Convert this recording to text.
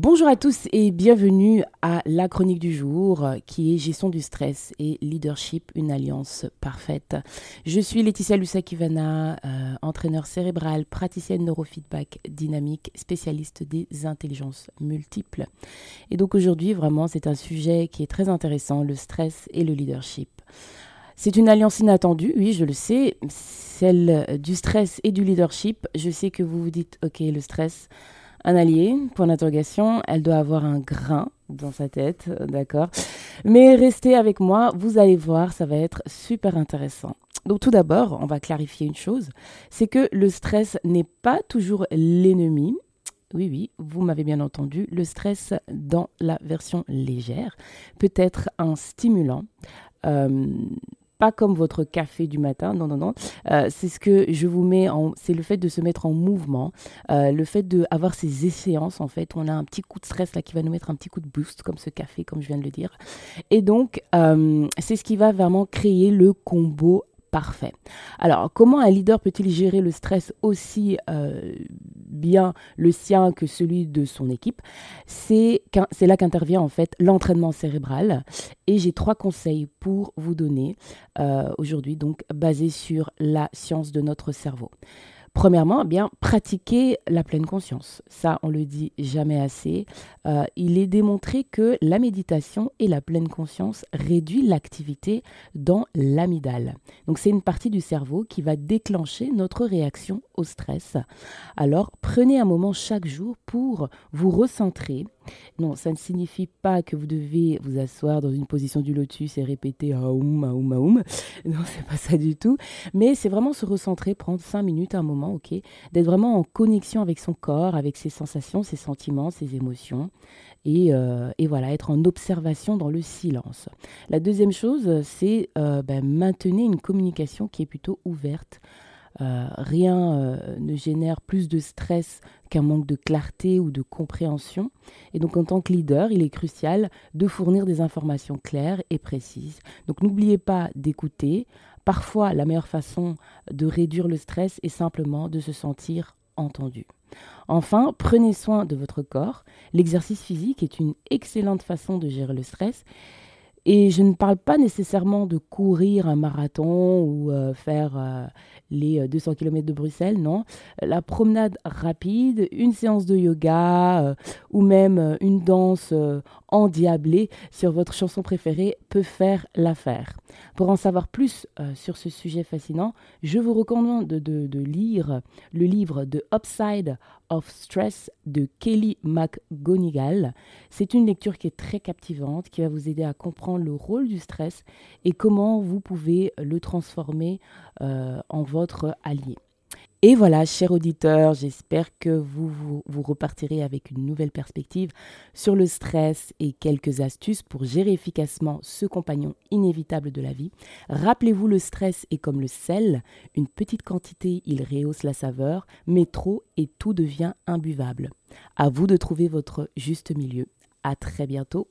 Bonjour à tous et bienvenue à la chronique du jour qui est gestion du stress et leadership, une alliance parfaite. Je suis Laetitia Lusakivana, euh, entraîneur cérébral, praticienne neurofeedback dynamique, spécialiste des intelligences multiples. Et donc aujourd'hui, vraiment, c'est un sujet qui est très intéressant, le stress et le leadership. C'est une alliance inattendue, oui, je le sais, celle du stress et du leadership. Je sais que vous vous dites, ok, le stress un allié, point d'interrogation. Elle doit avoir un grain dans sa tête, euh, d'accord Mais restez avec moi, vous allez voir, ça va être super intéressant. Donc tout d'abord, on va clarifier une chose, c'est que le stress n'est pas toujours l'ennemi. Oui, oui, vous m'avez bien entendu, le stress dans la version légère peut être un stimulant. Euh, pas comme votre café du matin. Non, non, non. Euh, c'est ce que je vous mets en. C'est le fait de se mettre en mouvement, euh, le fait d'avoir ces échéances en fait. On a un petit coup de stress là qui va nous mettre un petit coup de boost, comme ce café, comme je viens de le dire. Et donc, euh, c'est ce qui va vraiment créer le combo parfait. Alors, comment un leader peut-il gérer le stress aussi euh, bien le sien que celui de son équipe? C'est là qu'intervient en fait l'entraînement cérébral. Et j'ai trois conseils pour vous donner euh, aujourd'hui, donc basés sur la science de notre cerveau. Premièrement, eh bien pratiquer la pleine conscience. Ça, on le dit jamais assez. Euh, il est démontré que la méditation et la pleine conscience réduit l'activité dans l'amygdale. Donc c'est une partie du cerveau qui va déclencher notre réaction au stress. Alors prenez un moment chaque jour pour vous recentrer non, ça ne signifie pas que vous devez vous asseoir dans une position du lotus et répéter Aoum, Aoum, Aoum. Non, c'est pas ça du tout. Mais c'est vraiment se recentrer, prendre cinq minutes, un moment, ok D'être vraiment en connexion avec son corps, avec ses sensations, ses sentiments, ses émotions. Et, euh, voilà, être en observation dans le silence. La deuxième chose, c'est euh, ben, maintenir une communication qui est plutôt ouverte. Euh, rien euh, ne génère plus de stress qu'un manque de clarté ou de compréhension. Et donc en tant que leader, il est crucial de fournir des informations claires et précises. Donc n'oubliez pas d'écouter. Parfois, la meilleure façon de réduire le stress est simplement de se sentir entendu. Enfin, prenez soin de votre corps. L'exercice physique est une excellente façon de gérer le stress et je ne parle pas nécessairement de courir un marathon ou euh, faire euh, les 200 euh, km de Bruxelles, non. La promenade rapide, une séance de yoga ou même une danse endiablée sur votre chanson préférée peut faire l'affaire. Pour en savoir plus sur ce sujet fascinant, je vous recommande de, lire le livre The Upside of Stress de Kelly McGonigal. C'est une lecture qui est très captivante, qui va vous aider à comprendre le rôle du stress et comment vous pouvez le transformer euh, en votre allié. Et voilà, chers auditeurs, j'espère que vous, vous, repartirez avec une nouvelle perspective sur le stress et quelques astuces pour gérer efficacement ce compagnon inévitable de la vie. Rappelez-vous, le stress est comme le sel, une petite quantité, il rehausse la saveur, mais trop et tout devient imbuvable. À vous de trouver votre juste milieu. À très bientôt.